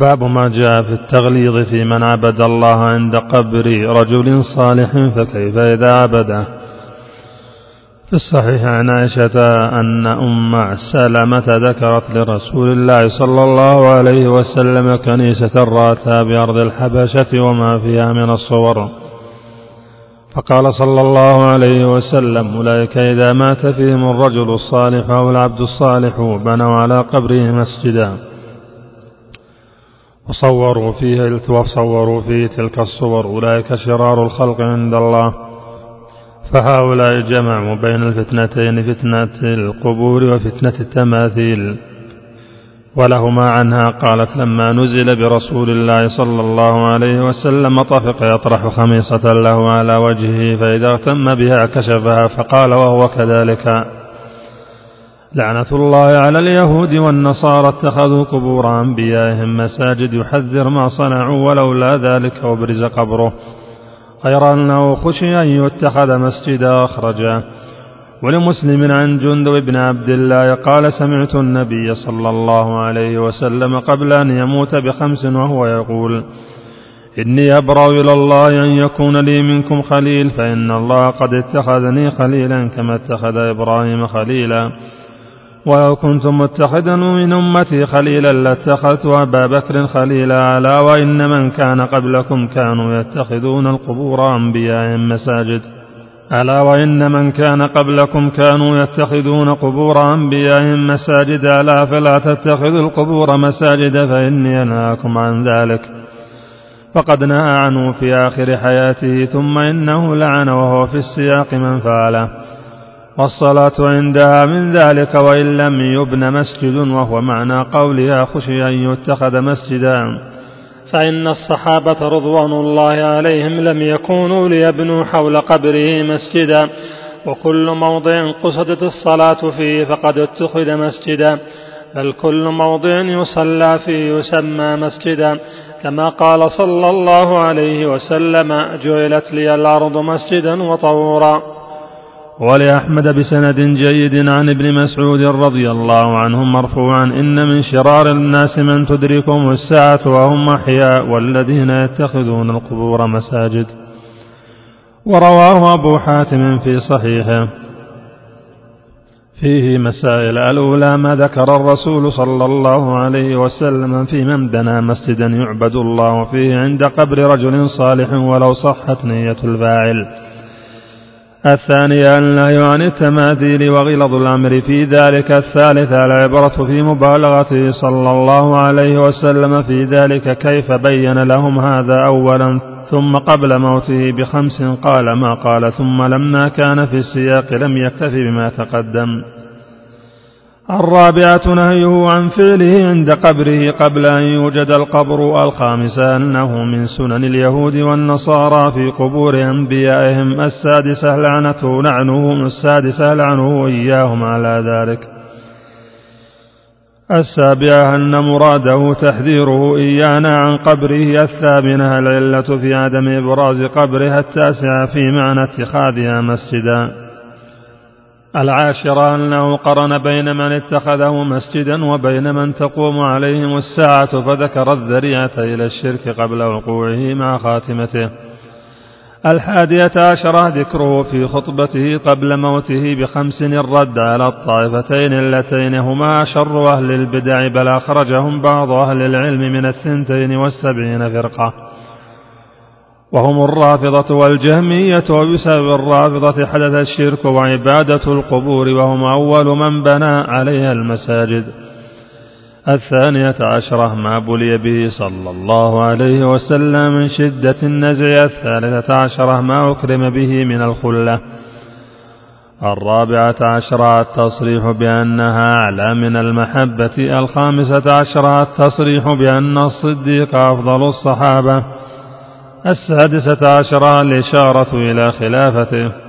باب ما جاء في التغليظ في من عبد الله عند قبر رجل صالح فكيف إذا عبده. في الصحيح عن عائشة أن أم سلمة ذكرت لرسول الله صلى الله عليه وسلم كنيسة راتها بأرض الحبشة وما فيها من الصور. فقال صلى الله عليه وسلم أولئك إذا مات فيهم الرجل الصالح أو العبد الصالح بنوا على قبره مسجدا. وصوروا فيه وصوروا فيه تلك الصور أولئك شرار الخلق عند الله. فهؤلاء جمعوا بين الفتنتين فتنة القبور وفتنة التماثيل. ولهما عنها قالت لما نزل برسول الله صلى الله عليه وسلم طفق يطرح خميصة له على وجهه فإذا اغتم بها كشفها فقال وهو كذلك. لعنة الله على اليهود والنصارى اتخذوا قبور أنبيائهم مساجد يحذر ما صنعوا ولولا ذلك وبرز قبره. غير أنه خشي أن يتخذ مسجدا أخرجا. ولمسلم عن جندب بن عبد الله قال سمعت النبي صلى الله عليه وسلم قبل أن يموت بخمس وهو يقول إني أبرأ إلى الله أن يكون لي منكم خليل فإن الله قد اتخذني خليلا كما اتخذ إبراهيم خليلا. ولو كنت متخذا من أمتي خليلا لاتخذت أبا بكر خليلا ألا وإن من كان قبلكم كانوا يتخذون القبور أنبيائهم مساجد. ألا وإن من كان قبلكم كانوا يتخذون قبور أنبيائهم مساجد. ألا فلا تتخذوا القبور مساجد فإني أنهاكم عن ذلك. فقد نهى عنه في آخر حياته ثم إنه لعن وهو في السياق من فعله. والصلاة عندها من ذلك وإن لم يبن مسجد وهو معنى قولها خشي أن يتخذ مسجدا. فإن الصحابة رضوان الله عليهم لم يكونوا ليبنوا حول قبره مسجدا وكل موضع قصدت الصلاة فيه فقد اتخذ مسجدا بل كل موضع يصلى فيه يسمى مسجدا. كما قال صلى الله عليه وسلم جعلت لي الأرض مسجدا وطهورا. ولأحمد بسند جيد عن ابن مسعود رضي الله عنه مرفوعا إن من شرار الناس من تدركهم الساعة وهم أحياء والذين يتخذون القبور مساجد. ورواه أبو حاتم في صحيحه. فيه مسائل. الأولى ما ذكر الرسول صلى الله عليه وسلم في من بنى مسجدا يعبد الله فيه عند قبر رجل صالح ولو صحت نية الفاعل. الثانية النهي عن التماثيل وغلظ الأمر في ذلك الثالثة العبرة في مبالغته صلى الله عليه وسلم في ذلك كيف بين لهم هذا أولا؟ ثم قبل موته بخمس قال ما قال ثم لما كان في السياق لم يكتف بما تقدم. الرابعة نهيه عن فعله عند قبره قبل أن يوجد القبر الخامسة أنه من سنن اليهود والنصارى في قبور أنبيائهم. السادسة لعنته لعنه السادسة لعنه إياهم على ذلك. السابعة أن مراده تحذيره إيانا عن قبره. الثامنة العلة في عدم إبراز قبرها التاسعة في معنى اتخاذها مسجدا. العاشرة أنه قرن بين من اتخذه مسجدا وبين من تقوم عليهم الساعة فذكر الذريعة إلى الشرك قبل وقوعه مع خاتمته. الحادية عشرة ذكره في خطبته قبل موته بخمس الرد على الطائفتين اللتين هما شر أهل البدع بل أخرجهم بعض أهل العلم من الثنتين والسبعين فرقة. وهم الرافضة والجهمية وبسبب الرافضة حدث الشرك وعبادة القبور وهم أول من بنى عليها المساجد. الثانية عشرة ما بلي به صلى الله عليه وسلم من شدة النزع. الثالثة عشرة ما أكرم به من الخلة. الرابعة عشرة التصريح بأنها أعلى من المحبة. الخامسة عشرة التصريح بأن الصديق أفضل الصحابة. السادسة عشرة الإشارة إلى خلافته.